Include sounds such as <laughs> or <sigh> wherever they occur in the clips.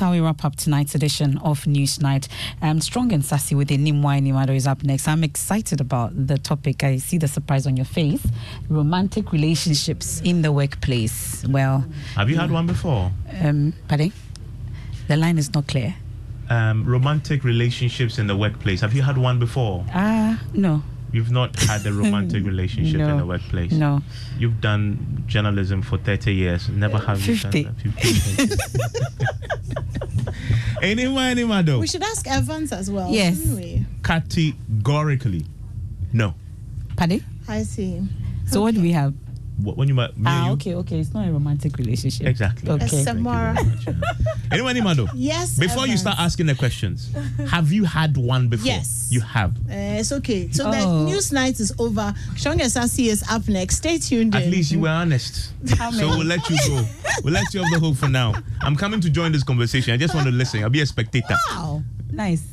how we wrap up tonight's edition of News Night. Um, Strong and Sassy with the Nimwai Nimado is up next. I'm excited about the topic. I see the surprise on your face. Romantic relationships in the workplace. Well, Have you had one before? um, pardon? The line is not clear. Um, romantic relationships in the workplace. Have you had one before? Ah, no, You've not had a romantic <laughs> relationship in the workplace. no. You've done journalism for 30 years. Never have you 50. done that. 50. <laughs> Anyway, anyway, though. We should ask Evans as well. Yes. we? Categorically, no. Paddy? I see. So what do we have? What, when you met me, Ah, you- okay, okay. It's not a romantic relationship. Exactly. Okay. Yes, Thank you Samara. much, yeah. <laughs> Anyway, anyway, though. Yes. Before you start asking the questions, have you had one before? Yes. You have. Uh, it's okay. So Oh. the news night is over. Strong and Sassy is up next. Stay tuned. At in. least you were honest. So we'll let you go. We'll let you off the hook for now. I'm coming to join this conversation. I just want to listen. I'll be a spectator. Wow. Nice.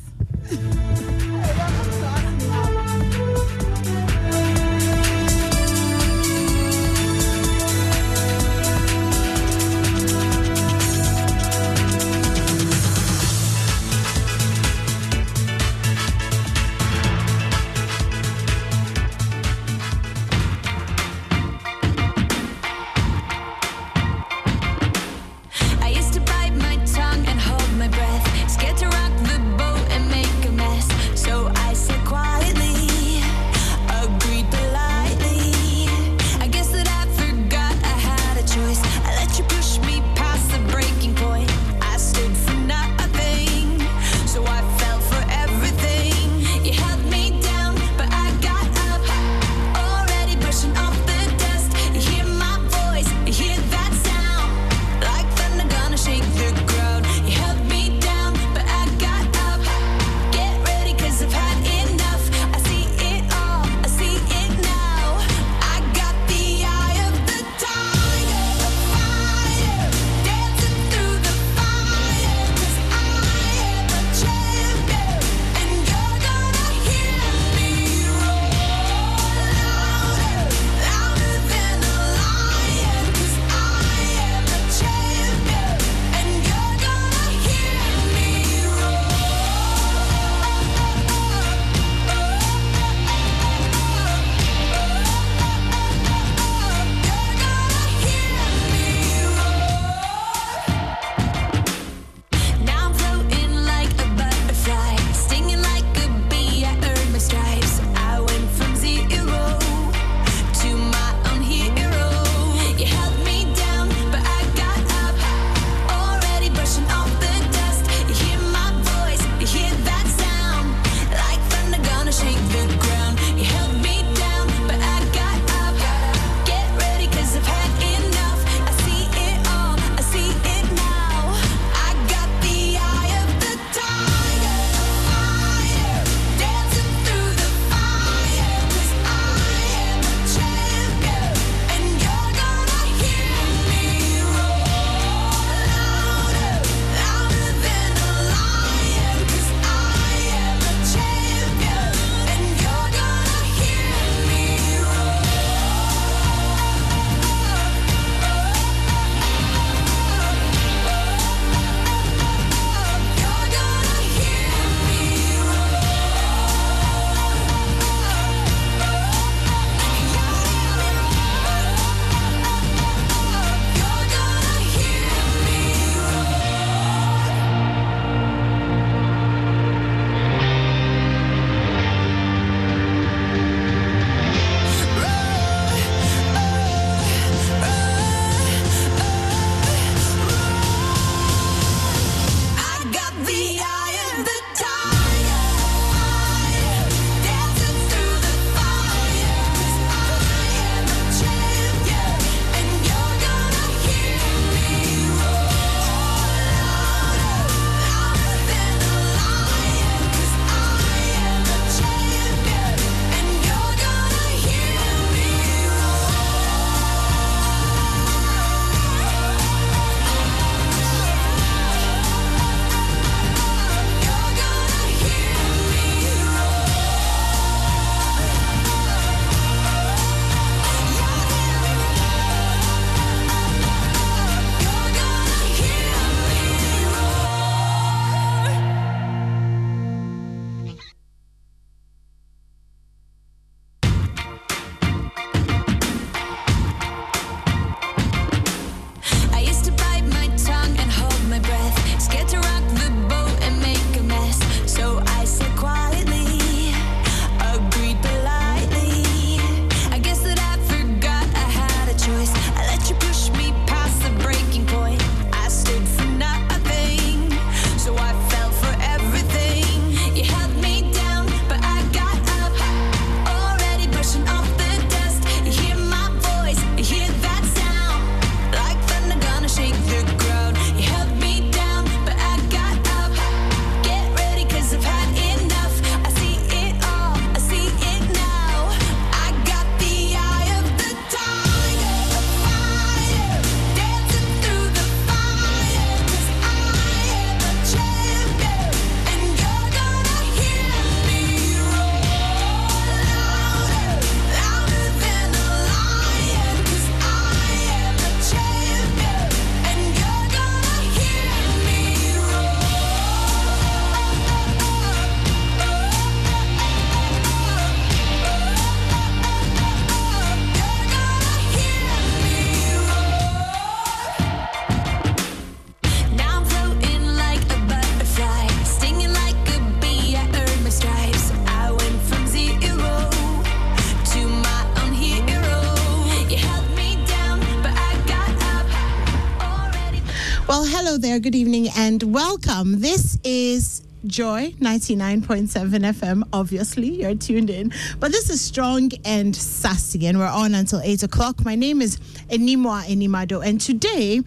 Welcome. This is Joy 99.7 FM. Obviously, you're tuned in. But this is Strong and Sassy, and we're on until 8 o'clock. My name is Enimwa Enimado, and today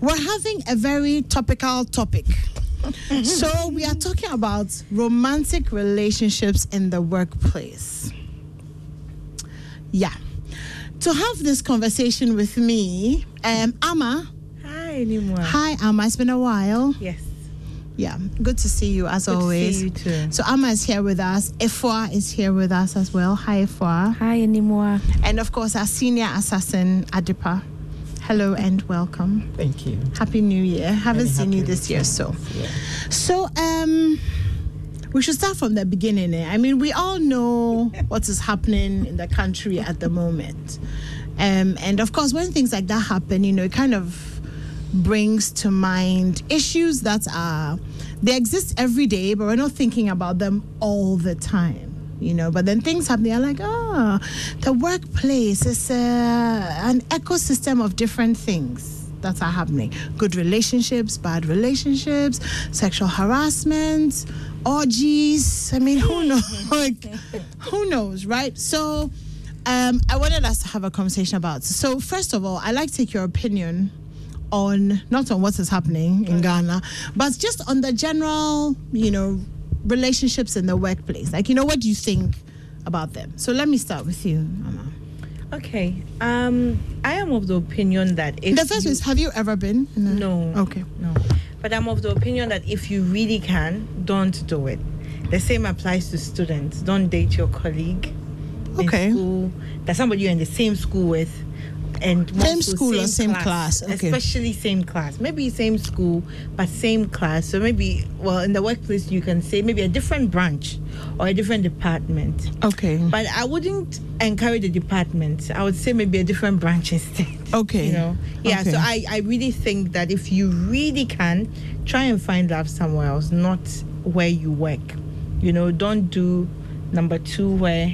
we're having a very topical topic. <laughs> so, we are talking about romantic relationships in the workplace. Yeah. To have this conversation with me, um, Amma. Hi, anymore. Hi, Amma. It's been a while. Yes. Yeah, good to see you as Good to always. see you too. So Amma is here with us. Efua is here with us as well. Hi, Efua. Hi, anymore. And of course, our senior assassin, Adepa. Hello and welcome. Thank you. Happy New Year. Haven't Very seen you this year, so. Yeah. So, um, we should start from the beginning. eh? I mean, we all know <laughs> what is happening in the country at the moment. Um, and of course, when things like that happen, you know, it kind of brings to mind issues that are, they exist every day, but we're not thinking about them all the time. You know, but then things happen. They're like, oh, the workplace is uh, an ecosystem of different things that are happening good relationships, bad relationships, sexual harassment, orgies. I mean, who <laughs> knows? like, who knows, right? So, um, I wanted us to have a conversation about. So, first of all, I like to take your opinion on not on what is happening in Ghana, but just on the general, you know, relationships in the workplace. Like, you know, what do you think about them? So, let me start with you, Mama. Okay. Um, I am of the opinion that if the first you, place, have you ever been? in a- No. Okay. no, but I'm of the opinion that if you really can, don't do it. The same applies to students. Don't date your colleague Okay. in school. That somebody you're in the same school with. And Same school or same class, okay. especially same class. Maybe same school, but same class. So maybe, well, in the workplace, you can say maybe a different branch or a different department. Okay. But I wouldn't encourage the department. I would say maybe a different branch <laughs> instead. Okay. You know? Yeah, Okay. so I, I really think that if you really can, try and find love somewhere else, not where you work. You know, don't do number two where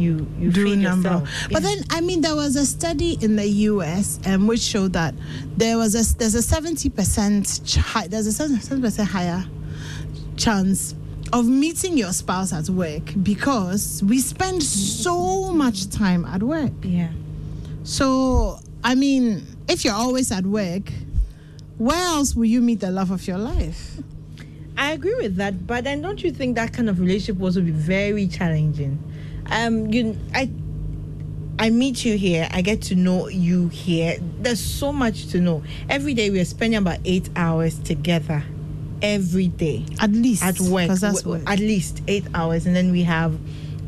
you you do feed number. yourself. But Yeah. then, I mean, there was a study in the U.S. Um, which showed that there was a there's a seventy percent high, there's a seventy percent higher chance of meeting your spouse at work because we spend so much time at work. yeah. So, I mean, if you're always at work, where else will you meet the love of your life? I agree with that, but then don't you think that kind of relationship will also be very challenging? Um, you, I, I meet you here. I get to know you here. There's so much to know. Every day we are spending about eight hours together. Every day At least at work, that's work. at least eight hours, and then we have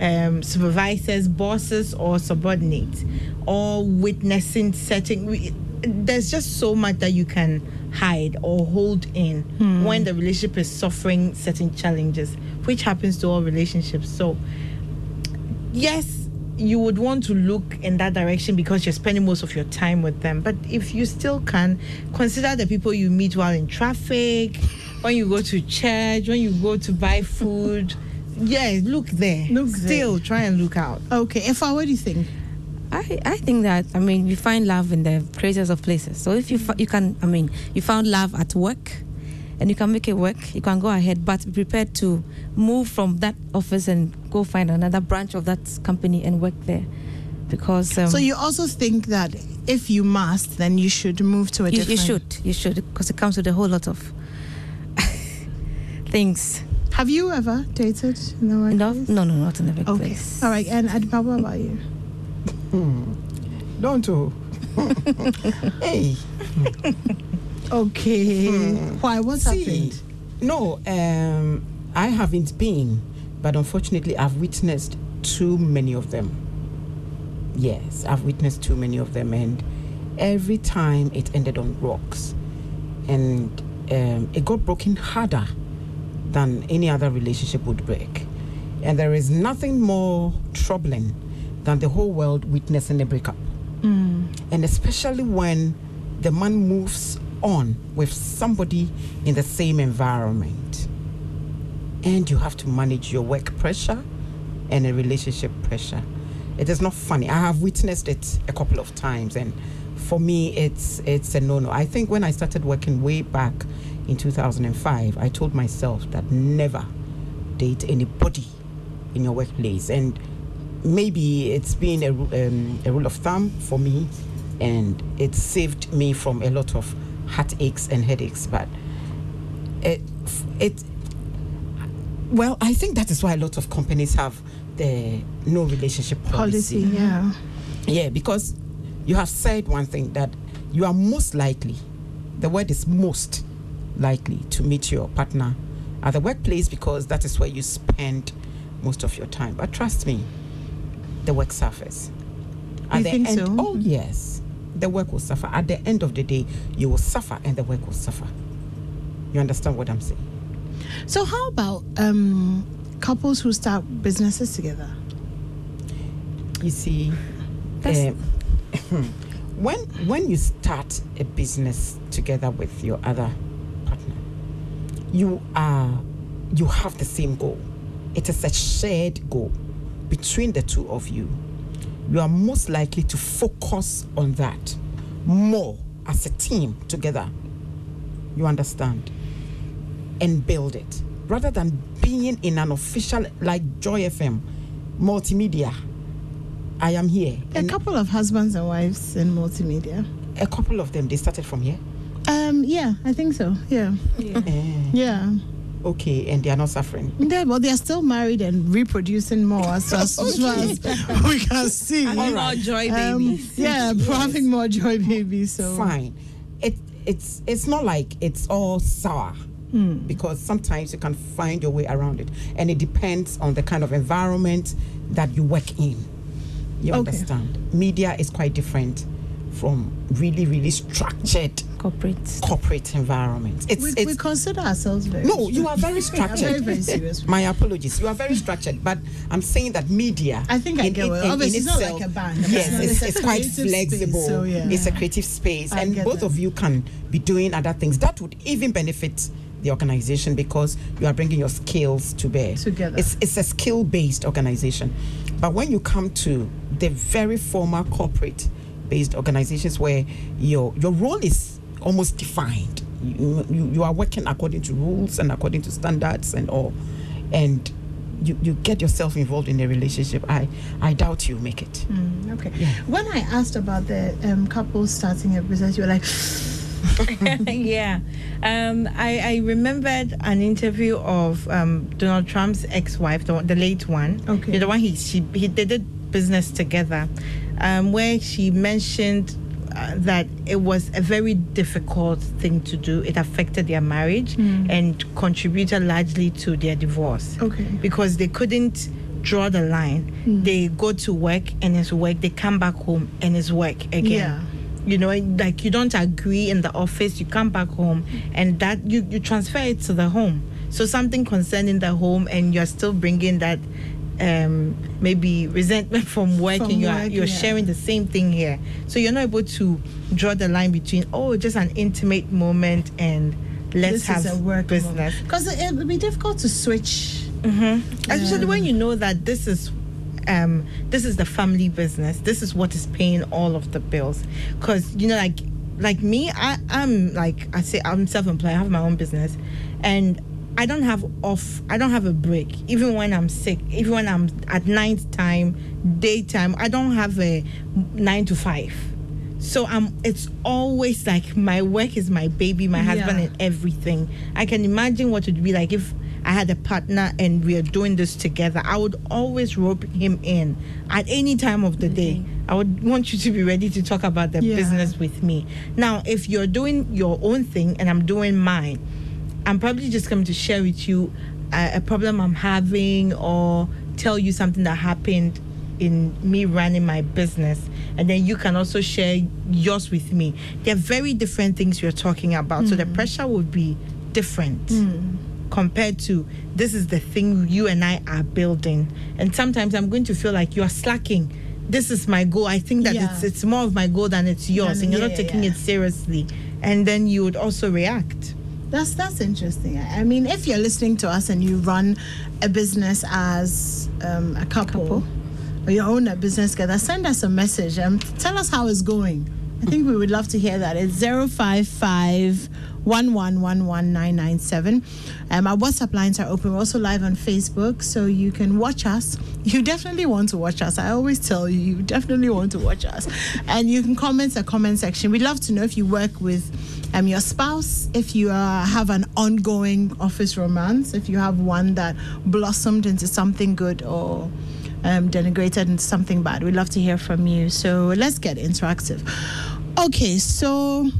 um, supervisors, bosses, or subordinates, or witnessing setting. We, there's just so much that you can hide or hold in Hmm. when the relationship is suffering certain challenges, which happens to all relationships. So, yes. You would want to look in that direction because you're spending most of your time with them. But if you still can, consider the people you meet while in traffic, when you go to church, when you go to buy food. Yeah, look there. Look Still try and look out. Okay, if I what do you think? I, I think that I mean you find love in the craziest of places. So if you fi- you can I mean you found love at work, and you can make it work, you can go ahead, but be prepared to move from that office and go find another branch of that company and work there, because um, So you also think that if you must, then you should move to a you, different. you should you should because it comes with a whole lot of <laughs> things. Have you ever dated in the No, workplace? no, no, not in the Okay. All right. And Adepa, what about you? Don't you? <laughs> hey. Okay. Why? What's See, happened? no, um, I haven't been, but unfortunately, I've witnessed too many of them. Yes, I've witnessed too many of them, and every time it ended on rocks, and um, it got broken harder than any other relationship would break. And there is nothing more troubling than the whole world witnessing a breakup. And especially when the man moves on with somebody in the same environment. And you have to manage your work pressure and a relationship pressure. It is not funny. I have witnessed it a couple of times, and for me, it's it's a no-no. I think when I started working way back in 2005, I told myself that never date anybody in your workplace, and maybe it's been a, um, a rule of thumb for me, and it saved me from a lot of heartaches and headaches. But it it well, I think that is why a lot of companies have the no relationship Policy, yeah. yeah, because you have said one thing that you are most likely, the word is most likely to meet your partner at the workplace because that is where you spend most of your time. But trust me, the work surface. At You the think end, so? Oh, yes. The work will suffer. At the end of the day, you will suffer and the work will suffer. You understand what I'm saying? So how about um, couples who start businesses together? You see, um, <laughs> when when you start a business together with your other partner, you are you have the same goal. It is a shared goal between the two of you. You are most likely to focus on that more as a team together. You understand? And build it rather than being in an official like Joy FM multimedia. I am here. A couple of husbands and wives in multimedia. a couple of them they started from here. Um, yeah, I think so. Yeah, Eh, yeah. Okay, and they are not suffering. Yeah, but they're still married and reproducing more as, as, <laughs> as as we can see. Having more joy Um, babies. yeah, having more joy babies. So Fine. It it's it's not like it's all sour. Hmm. Because sometimes you can find your way around it, and it depends on the kind of environment that you work in. You Okay. understand? Media is quite different from really, really structured corporate. corporate environments. It's we, it's we consider ourselves very. No, you are very <laughs> very, structured. very serious. My apologies. You are very structured, but I'm saying that media. I think I get what- obviously it's not like a band. Yes, It's it's, it's quite creative space, flexible. so yeah. It's a creative space, I and both that. of you can be doing other things that would even benefit the organization because you are bringing your skills to bear. Together. It's it's a skill based organization, but when you come to the very formal corporate based organizations where your your role is almost defined. You, you, you are working according to rules and according to standards and all. And you, you get yourself involved in a relationship. I, I doubt you make it. Mm, okay. When I asked about the um, couple starting a business, you were like, <laughs> <laughs> yeah. Um, I, I remembered an interview of um, Donald Trump's ex-wife, the, the late one. Okay. The one he she he they did business together, um, where she mentioned uh, that it was a very difficult thing to do. It affected their marriage and contributed largely to their divorce. Okay. Because they couldn't draw the line. They go to work and it's work. They come back home and it's work again Yeah. you know like you don't agree in the office you come back home and that you you transfer it to the home so something concerning the home and you're still bringing that um maybe resentment from <laughs> work From and you're yeah. sharing the same thing here. So you're not able to draw the line between oh just an intimate moment and let's this have work business. Because it would be difficult to switch. especially when you know that this is um this is the family business. This is what is paying all of the bills. Because you know like like me i i'm like i say i'm self-employed. I have my own business. And i don't have off i don't have a break even when i'm sick even when i'm at night time daytime i don't have a nine to five so um it's always like my work is my baby my husband Yeah. and everything i can imagine what it would be like if I had a partner and we are doing this together, I would always rope him in at any time of the day. I would want you to be ready to talk about the Yeah. business with me. Now, if you're doing your own thing and I'm doing mine, I'm probably just coming to share with you a, a problem I'm having or tell you something that happened in me running my business and then you can also share yours with me they're very different things you're talking about so the mm. pressure would be different mm. compared to this is the thing you and I are building. And sometimes I'm going to feel like you're slacking. This is my goal. I think that Yeah. it's it's more of my goal than it's yours, and you're yeah, not taking yeah. it seriously. And then you would also react. That's that's interesting. I mean, if you're listening to us and you run a business as um, a couple, or you own a business together, send us a message and tell us how it's going. I think we would love to hear that. It's 055 1111997. Um, our WhatsApp lines are open. We're also live on Facebook, so you can watch us. You definitely want to watch us. I always tell you, you definitely want to watch us. And you can comment the comment section. We'd love to know if you work with um, your spouse, if you uh, have an ongoing office romance, if you have one that blossomed into something good or um, denigrated into something bad. We'd love to hear from you. So let's get interactive. Okay, so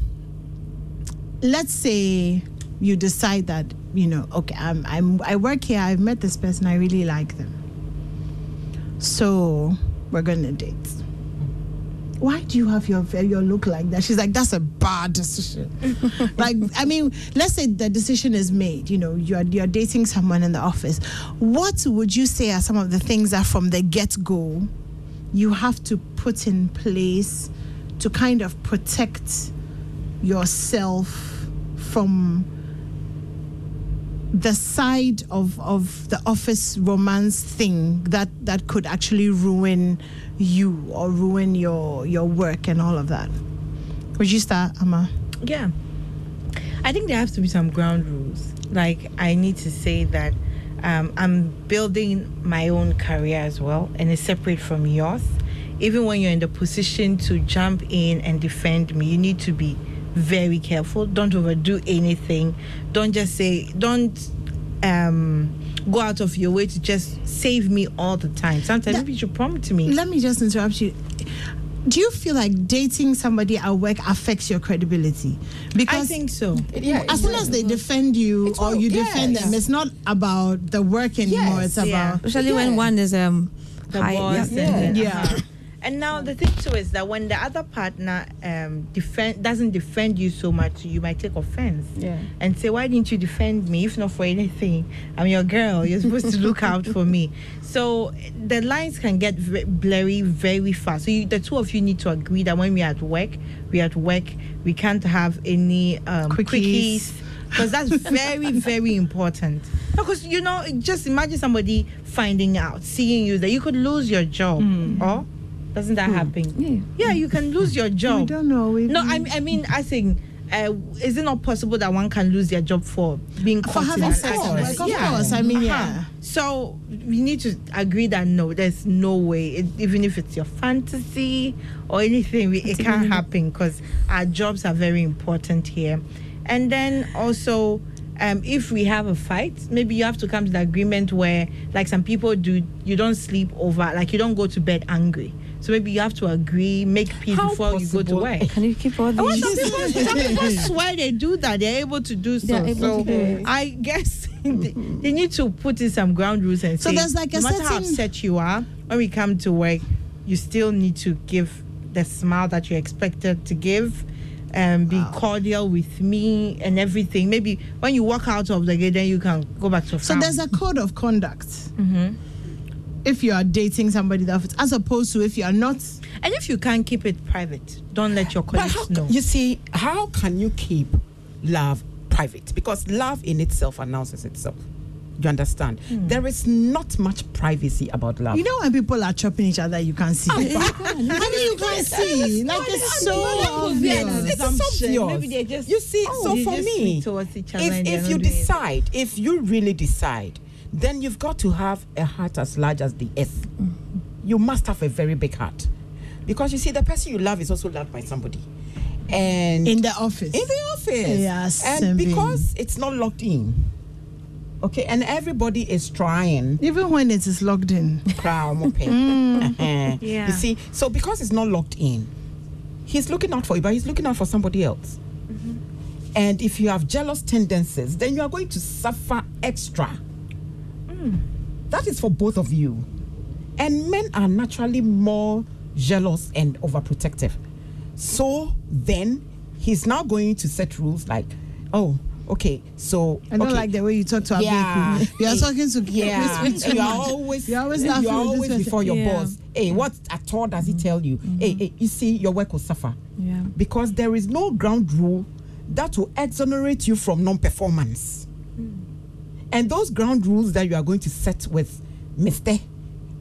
let's say you decide that you know, okay, I'm, I'm I work here. I've met this person. I really like them. So we're gonna date. Why do you have your your look like that? She's like, that's a bad decision. <laughs> like, I mean, let's say the decision is made. You know, you're you're dating someone in the office. What would you say are some of the things that from the get go you have to put in place to kind of protect yourself from the side of, of the office romance thing that, that could actually ruin you or ruin your your work and all of that. Would you start, Amma? Yeah. I think there have to be some ground rules. Like, I need to say that um, I'm building my own career as well, and it's separate from yours. Even when you're in the position to jump in and defend me, you need to be very careful. Don't overdo anything. Don't just say, don't um, go out of your way to just save me all the time. Sometimes That- you should prompt me. Let me just interrupt you. Do you feel like dating somebody at work affects your credibility? Because I think so. Yeah, as soon as they defend you It's or all- you defend yes. them, it's not about the work anymore. Yes, it's yeah. about Especially when one is um the high. boss yeah. and the- Yeah. And now the thing too is that when the other partner um defend doesn't defend you so much, you might take offense. Yeah. And say, why didn't you defend me? If not for anything, I'm your girl. You're supposed to look out for me. <laughs> So the lines can get ve- blurry very fast. So you, the two of you need to agree that when we're at work, we're at work. We can't have any um, Quickies. quickies because that's <laughs> very very important because you know just imagine somebody finding out seeing you that you could lose your job or doesn't that happen yeah. you can lose your job don't know. No I, I mean i think uh, is it not possible that one can lose their job for being for caught in having sex at accident? work. Of Yeah. course. I mean, Uh-huh. yeah. So we need to agree that no, there's no way, it, even if it's your fantasy or anything, we, it can't happen because our jobs are very important here. And then also, um, if we have a fight, maybe you have to come to the agreement where, like some people do, you don't sleep over, like you don't go to bed angry. So maybe you have to agree, make peace How before you go to work. Can you keep all And what these? some people, some people swear they do that. They're able to do so. Able so to do. I guess <laughs> they, they need to put in some ground rules and So say, there's like a no matter how certain- upset you are, when we come to work, you still need to give the smile that you're expected to give. And be cordial with me and everything. Maybe when you walk out of the gate, then you can go back to So farm. there's a code of conduct. Mhm. If you are dating somebody that, as opposed to if you are not, and if you can't keep it private, don't let your colleagues how, know. you see, how can you keep love private? Because love in itself announces itself. You understand? Hmm. There is not much privacy about love. you know, when people are chopping each other, you can see. Oh, <laughs> I mean, you can see. Like it's so obvious. It's obvious. Maybe they're just- you see, Oh, so for me, towards each other if, if you it. decide, if you really decide, then you've got to have a heart as large as the earth. You must have a very big heart. Because you see, the person you love is also loved by somebody. And in the office. in the office. Yes, and Simbi. because it's not locked in. Okay, and everybody is trying. Even when it is locked in. Crown, okay. <laughs> Mm. <laughs> Yeah. You see, so because it's not locked in, he's looking out for you, but he's looking out for somebody else. Mm-hmm. And if you have jealous tendencies, then you are going to suffer extra. Mm. That is for both of you. And men are naturally more jealous and overprotective. So then he's now going to set rules like, oh, okay, so I don't okay, like the way you talk to Abiku. Yeah. <laughs> You are talking to yeah, <laughs> you are always You are always you are always before your Yeah. boss. Hey, what at all does he tell you? Hey, hey, you see, your work will suffer Yeah. because there is no ground rule that will exonerate you from non-performance. And those ground rules that you are going to set with Mister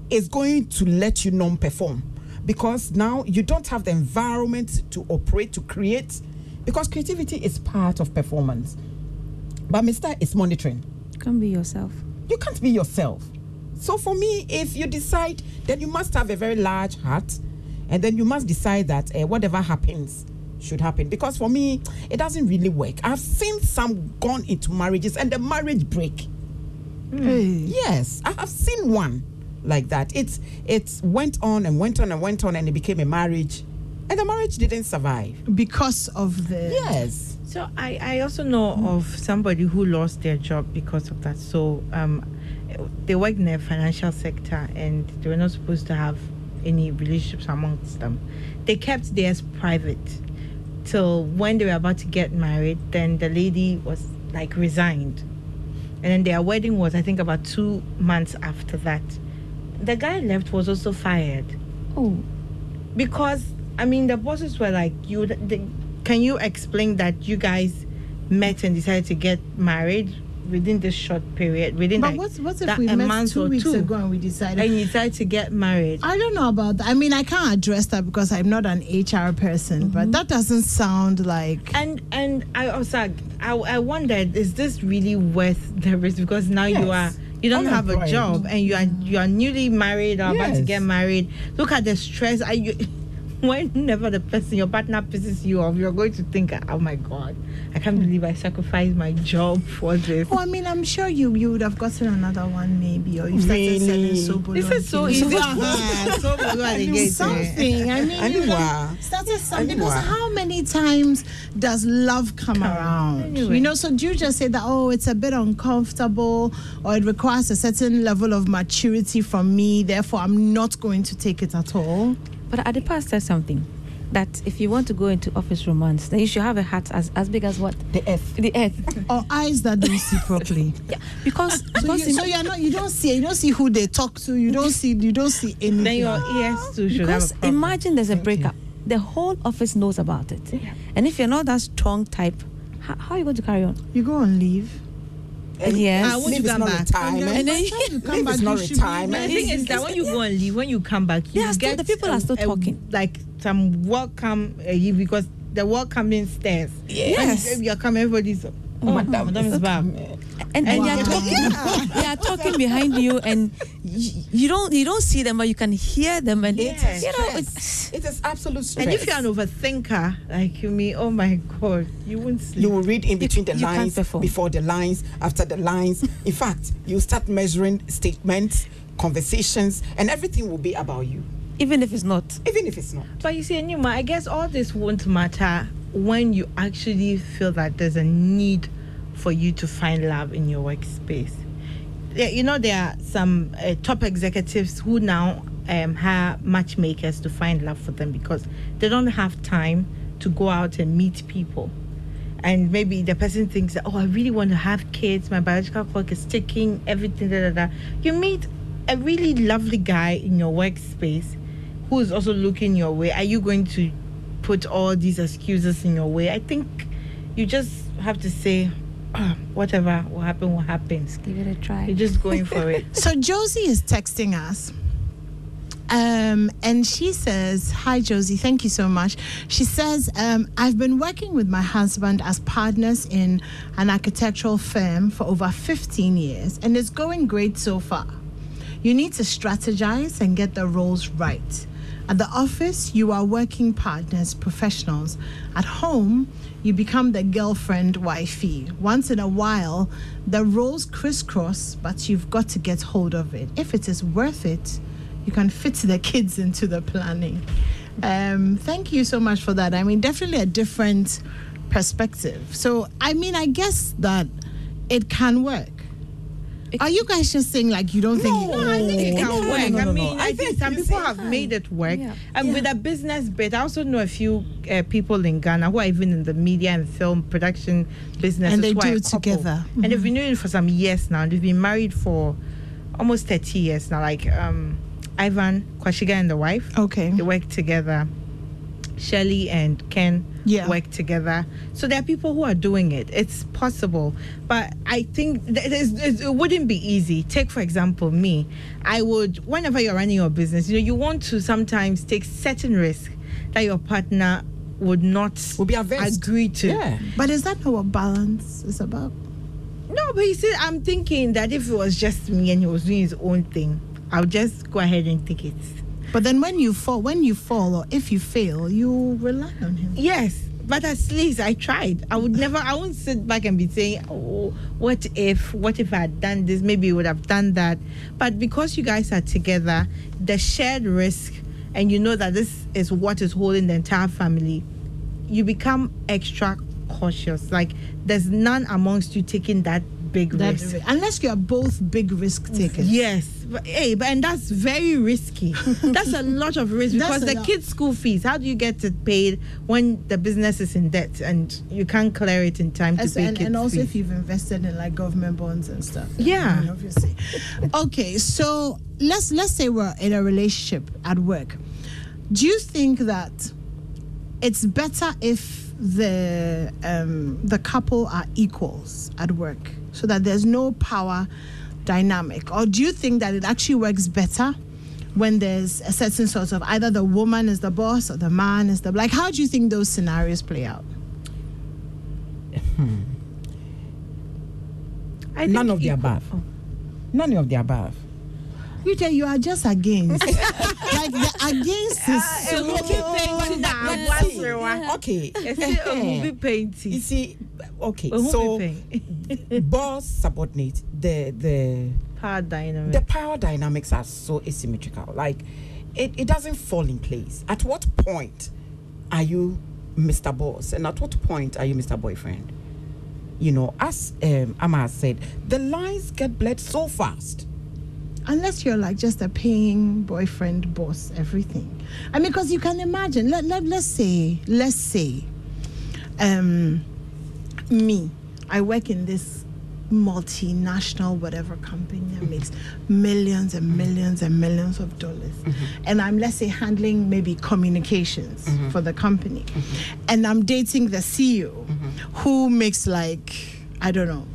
is going to let you non-perform. because now you don't have the environment to operate, to create, because creativity is part of performance. But Mr. is monitoring. You can be yourself. You can't be yourself. So for me, if you decide, then you must have a very large heart, and then you must decide that uh, whatever happens should happen. Because for me, it doesn't really work. I've seen some gone into marriages and the marriage break. Hey. Yes, I have seen one like that. It's it went on and went on and went on, and it became a marriage, and the marriage didn't survive. because of the Yes. So I, I also know of somebody who lost their job because of that. So um, they work in the financial sector and they were not supposed to have any relationships amongst them. They kept theirs private till when they were about to get married. Then the lady was like resigned, and then their wedding was I think about two months after that. The guy left was also fired Oh, because I mean the bosses were like, "You, the, can you explain that you guys met and decided to get married within this short period, within But like what's what if that we a met two weeks two, ago and we decided? and you decided to get married?" I don't know about that. I mean, I can't address that because I'm not an HR person, Mm-hmm. but that doesn't sound like. And and I also I, I wondered, is this really worth the risk? Because now you are you don't have a job and you are you are newly married or about to get married. Look at the stress. Are you <laughs> whenever the person your partner pisses you off, you're going to think, oh my god, I can't believe I sacrificed my job for this. Oh, I mean, I'm sure you you would have gotten another one maybe, or you started Really? selling soap. This is so easy. <laughs> Uh-huh. So what do I I mean, to? something. I mean, you Anyway. have started something. Because how many times does love come around? Anyway. You know, so do you just say that, oh, it's a bit uncomfortable or it requires a certain level of maturity from me, therefore I'm not going to take it at all? But Adepa said something that if you want to go into office romance, then you should have a heart as, as big as what The earth. the earth. <laughs> Or eyes that don't see properly. <laughs> yeah, because So, because you, so you're not you don't see you don't see who they talk to, you don't see you don't see anything. Then your ears too should have because a problem. imagine there's a breakup, the whole office knows about it, and if you're not that strong type, how, how are you going to carry on? you go on leave. Yes. Ah, when Leave you is come back. retirement. And then- you come back, is not you should be retirement. The thing is that when you go and leave, when you come back, you are still- get the people are still talking. like some welcome uh, you because the welcoming stairs. Yes. When you're coming, everybody's oh, madam, madam is back. And, and they are Wow. talking they are talking behind you and y- you don't you don't see them but you can hear them and Yes. you know it's It is absolute stress. And if you're an overthinker like you, me, oh my god, you won't sleep. you will read in between the you can't lines, before the lines, after the lines. In fact, you start measuring statements, conversations, and everything will be about you, even if it's not even if it's not. But you see, Nima, I guess all this won't matter when you actually feel that there's a need for you to find love in your workspace. You know, there are some uh, top executives who now um, hire matchmakers to find love for them because they don't have time to go out and meet people. And maybe the person thinks that, oh, I really want to have kids. My biological clock is ticking, everything, da da da. You meet a really lovely guy in your workspace who is also looking your way. Are you going to put all these excuses in your way? I think you just have to say, "Ah, <clears throat> whatever will happen, will happen. give it a try You're just going for it. <laughs> So Josie is texting us. Um, and she says, Hi, Josie, thank you so much. She says, um, I've been working with my husband as partners in an architectural firm for over 15 years, and it's going great so far. You need to strategize and get the roles right. At the office, you are working partners, professionals. At home, you become the girlfriend, wifey. Once in a while, the roles crisscross, but you've got to get hold of it. If it is worth it, you can fit the kids into the planning. Um, thank you so much for that. I mean, definitely a different perspective. So, I mean, I guess that it can work. Are you guys just saying like you don't think? No, I think it can no, no, work. no, no, I mean, I, think some people have made it work. Yeah. And with a business bit, I also know a few uh, people in Ghana who are even in the media and film production business. And they do it together. And they've been doing it for some years now. And they've been married for almost 30 years now. Like um, Ivan Quashigah and the wife. Okay. They work together. Shirley and Ken Yeah. work together. So there are people who are doing it. It's possible, but I think th- there's- there's- it wouldn't be easy. Take for example me. I would whenever you're running your business, you know, you want to sometimes take certain risks that your partner would not Will be averse. agree to. Yeah. But is that not what balance is about? No, but you see, I'm thinking that if it was just me and he was doing his own thing, I'll just go ahead and take it. But then when you fall, when you fall, or if you fail, you rely on him. Yes, but at least I tried. I would never, I won't sit back and be saying, oh, what if, what if I had done this? Maybe you would have done that. But because you guys are together, the shared risk, and you know that this is what is holding the entire family, you become extra cautious. Like there's none amongst you taking that big That- risk. unless you are both big risk takers. Yes, but, hey, but and that's very risky. <laughs> that's a lot of risk because the lot. kids' school fees. How do you get it paid when the business is in debt and you can't clear it in time to As- pay and, kids' and also fees? if you've invested in like government bonds and stuff. Yeah. I mean, obviously. okay, so let's let's say we're in a relationship at work. Do you think that it's better if the um, the couple are equals at work, so that there's no power dynamic, or do you think that it actually works better? When there's a certain sort of either the woman is the boss or the man is the like, how do you think those scenarios play out? <laughs> I None of the equal- above. Oh. None of the above. You tell you are just against. <laughs> against is Eh, we'll be painting that But one see, okay. Eh, be painting. You see, okay. So, <laughs> boss subordinate the the Power dynamic. the power dynamics are so asymmetrical. Like, it, it doesn't fall in place. At what point are you Mr. Boss, and at what point are you Mr. Boyfriend? You know, as um, Amma has said, the lines get bled so fast. Unless you're like just a paying boyfriend, boss, everything. I mean, because you can imagine. Let, let let's say, let's say, um, me, I work in this multinational whatever company that makes millions and millions and millions of dollars. Mm-hmm. And i'm let's say handling maybe communications mm-hmm. for the company. Mm-hmm. And i'm dating the ceo who makes like i don't know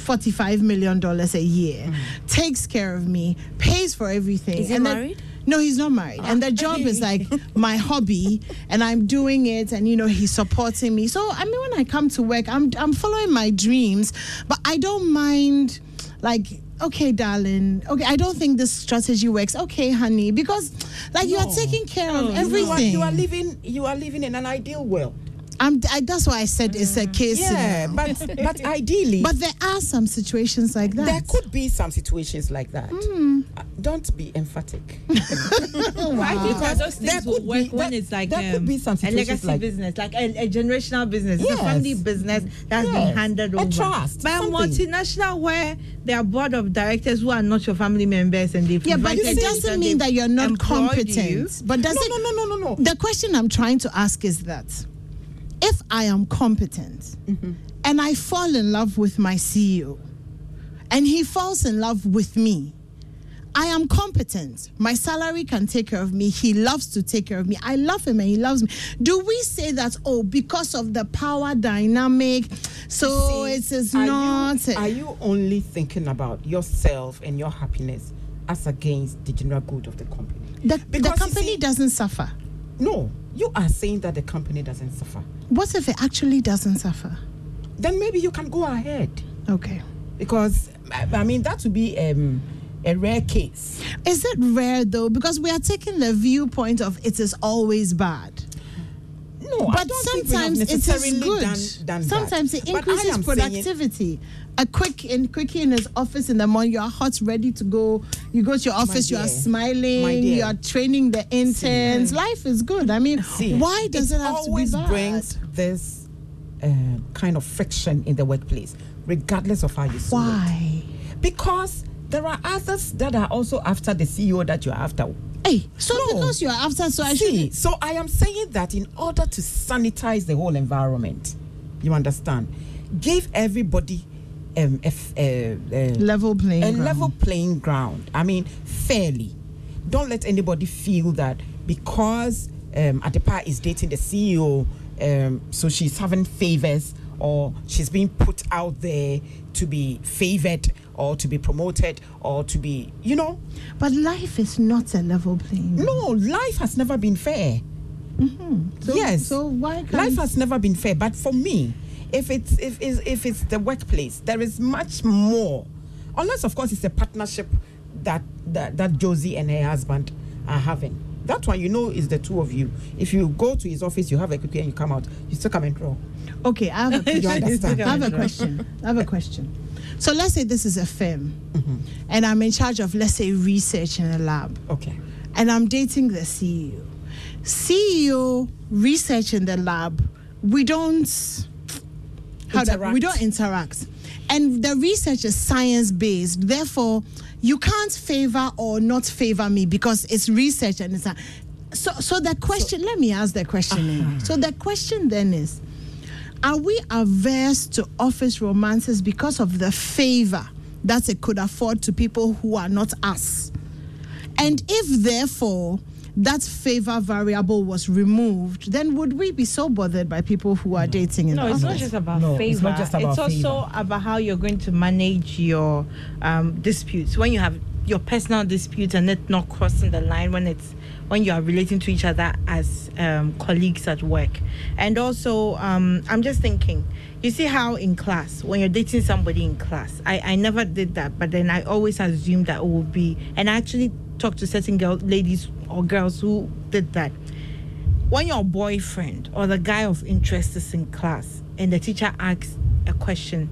45 million dollars a year mm. takes care of me pays for everything Is he and then- married? no, he's not married. And the ah. job is like <laughs> my hobby and I'm doing it and you know he's supporting me. So I mean when I come to work, I'm I'm following my dreams, but I don't mind like okay, darling. Okay, I don't think this strategy works. Okay, honey, because like you are taking care of You are, everything. you are living you are living in an ideal world. I'm, I, that's why I said it's a case Yeah, scenario. but but <laughs> ideally But there are some situations like that. there could be some situations like that. Hmm. Uh, don't be emphatic. <laughs> I think that those There things will could work be- when there- it's like there could um, be some a legacy like- business, like a, a generational business, it's a family business that's Yes. been handed A over. trust, But a multinational where there are board of directors who are not your family members and they've yeah, but invited it doesn't mean that you're not competent. you. But does no, it no, no, no, no, no. the question I'm trying to ask is that if I am competent mm-hmm. and I fall in love with my CEO and he falls in love with me, I am competent. My salary can take care of me. He loves to take care of me. I love him and he loves me. Do we say that, oh, because of the power dynamic, so See, it is are not. You, are you only thinking about yourself and your happiness as against the general good of the company? the, the company see- doesn't suffer. No, you are saying that the company doesn't suffer. What if it actually doesn't suffer? Then maybe you can go ahead Okay. because I mean that would be um, a rare case. Is it rare though? Because we are taking the viewpoint of it is always bad. No, But don't think we have sometimes it is good. Done, done sometimes that. it increases productivity. A quick in quickie in his office in the morning, you are hot, ready to go. You go to your office, you are smiling, you are training the interns. Life is good. I mean, See, why does it, have to be always bad? brings this uh, kind of friction in the workplace, regardless of how you see it. why? Because there are others that are also after the CEO that you're after. Hey, so No. because you are after, so I See, should. so I am saying that in order to sanitize the whole environment, you understand, give everybody um, a, f- a- a- Level playing a ground. level playing ground. I mean, fairly. Don't let anybody feel that because um, Adepa is dating the CEO, um, so she's having favors or she's being put out there to be favored or to be promoted or to be, you know. But life is not a level playing. No, life has never been fair. Mm-hmm. So, yes. So why can't life has never been fair but for me if it's if it's, if it's the workplace there is much more unless of course it's a partnership that that, that josie and her husband are having that one you know is the two of you if you go to his office you have a cookie and you come out you still come and draw Okay, I have a <laughs> You question. understand? I have a question. I have a question. So let's say this is a firm, Mm-hmm. and I'm in charge of let's say research in a lab, okay and I'm dating the CEO. CEO research in the lab, we don't how do- we Interact. don't interact, and the research is science based. Therefore, you can't favor or not favor me because it's research and it's a, so. So the question. let me ask the question. eh. So the question then is are we averse to office romances because of the favor that it could afford to people who are not us? And if therefore that favor variable was removed, then would we be so bothered by people who are dating in No, the it's not just about No, favor. it's not just about also about how you're going to manage your um, disputes when you have your personal disputes and it not crossing the line when it's when you are relating to each other as um, colleagues at work. And also, um, I'm just thinking, you see how in class when you're dating somebody in class, I, I never did that, but then I always assumed that it would be, and I actually talked to certain girl, ladies or girls who did that when your boyfriend or the guy of interest is in class and the teacher asks a question,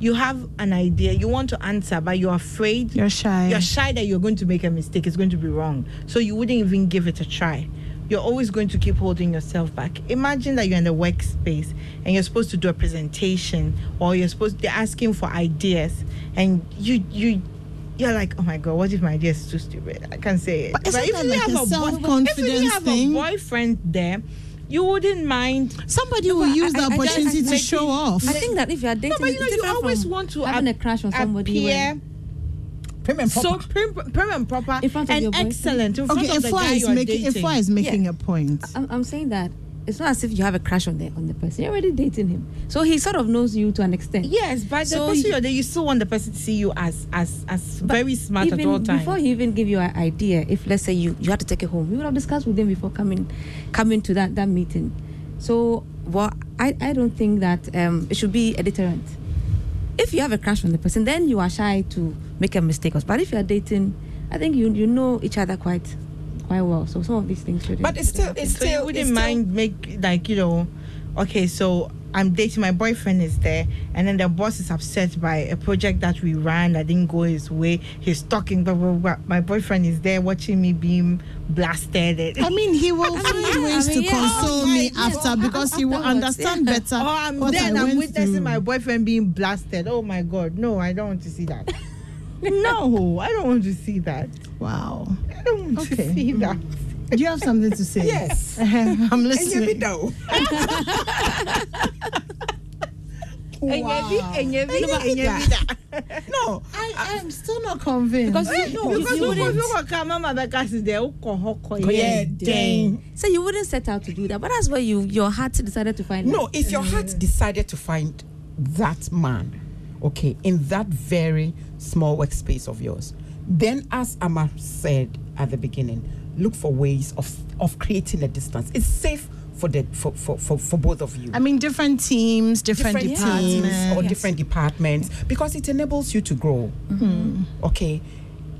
you have an idea, you want to answer, but you're afraid. You're shy. You're shy that you're going to make a mistake, it's going to be wrong. So you wouldn't even give it a try. You're always going to keep holding yourself back. Imagine that you're in the workspace and you're supposed to do a presentation or you're supposed they're asking for ideas and you you you're like, oh my god, what if my idea is too stupid? I can't say it. But isn't if you like have a boy- if you have a boyfriend there, you wouldn't mind. Somebody will but use I- the I- I opportunity to like- show off. I think that if you are dating, No, but you know, you always want to having a crush on somebody. appear when- prim and so proper. prim, prim and proper In front of and your boyfriend? excellent in front Okay, of the if guy is you're making if dating. is making Yeah. a point. I'm, I'm saying that it's not as if you have a crush on the on the person. You're already dating him, so he sort of knows you to an extent. Yes, but So the person he- you're there, you still want the person to see you as as as very smart even at all times. Before he even give you an idea, if let's say you, you had to take it home, you would have discussed with him before coming coming to that, that meeting. So well, I, I don't think that um, it should be a deterrent. If you have a crush on the person, then you are shy to make a mistake. But if you are dating, I think you you know each other quite quite well. So some of these things should But it's still, it's so still, you wouldn't it's still- mind make like you know, okay, so I'm dating my boyfriend is there, and then the boss is upset by a project that we ran that didn't go his way. He's talking, blah blah blah. My boyfriend is there watching me being blasted. I mean, he will <laughs> find yeah, ways I mean, to yeah. console Oh, me yeah. after because he will <laughs> understand better. or I'm what there I I'm witnessing through. my boyfriend being blasted. Oh my god, no, I don't want to see that. <laughs> no, I don't want to see that. Wow. I don't want Okay. to see that. Do you have something to say? Yes. <laughs> I'm you listening. though. <laughs> Enyebi, enyebi, Wow. <laughs> No, I am still not convinced. because you, No, because you you wouldn't wouldn't Mama Becca is there. Oko hoko yeah, yeah, dang. so you wouldn't set out to do that. But that's where you your heart decided to find. No, out. if your heart mm. decided to find that man, okay, in that very small workspace of yours, then as Amma said at the beginning, look for ways of of creating a distance. It's safe for the for for, for, for both of you. I mean, different teams, different, different departments. teams or Yes. different departments because it enables you to grow. Okay.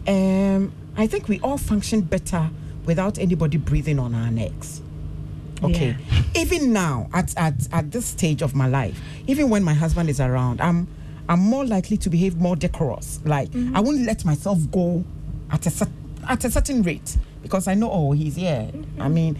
Um, I think we all function better without anybody breathing on our necks. Okay. Even now, at, at at this stage of my life, even when my husband is around, I'm I'm more likely to behave more decorous. Like I won't let myself go at a cer- at a certain rate because I know oh he's here. I mean.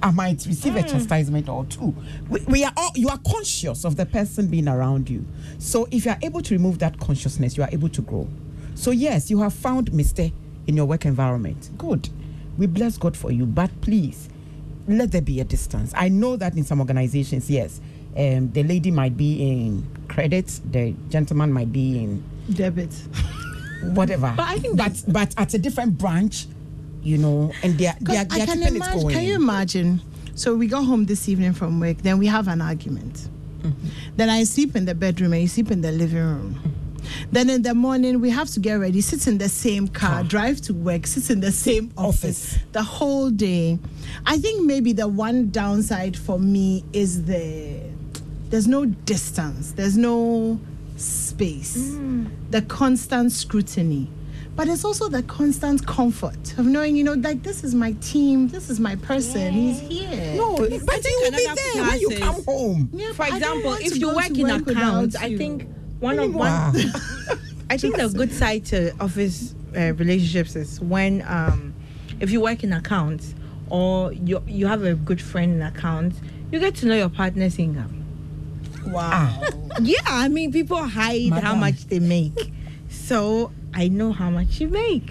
I might receive a chastisement or two. We, we are all you are conscious of the person being around you. So if you are able to remove that consciousness, you are able to grow. So yes, you have found Mr. in your work environment. Good. We bless God for you, but please let there be a distance. I know that in some organizations, yes, um, the lady might be in credit, the gentleman might be in Debit. Whatever. But I think but but at a different branch, you know, and they're they're can keeping it going. Can you imagine? So we go home this evening from work. Then we have an argument. Mm-hmm. Then I sleep in the bedroom and you sleep in the living room. Then in the morning we have to get ready, sit in the same car, drive to work, sit in the same office, Office. the whole day. I think maybe the one downside for me is the there's no distance, there's no space, the constant scrutiny. But it's also the constant comfort of knowing, you know, like this is my team, this is my person, he's here. No, he's but he will be another there when you come home. Yeah, For but I don't example, if you work in work accounts, without I think one of one. <laughs> I think the good side to office uh, relationships is when um, if you work in accounts or you you have a good friend in accounts, you get to know your partner's income. Wow. <laughs> Yeah, I mean people hide how Madam. much they make, so I know how much you make.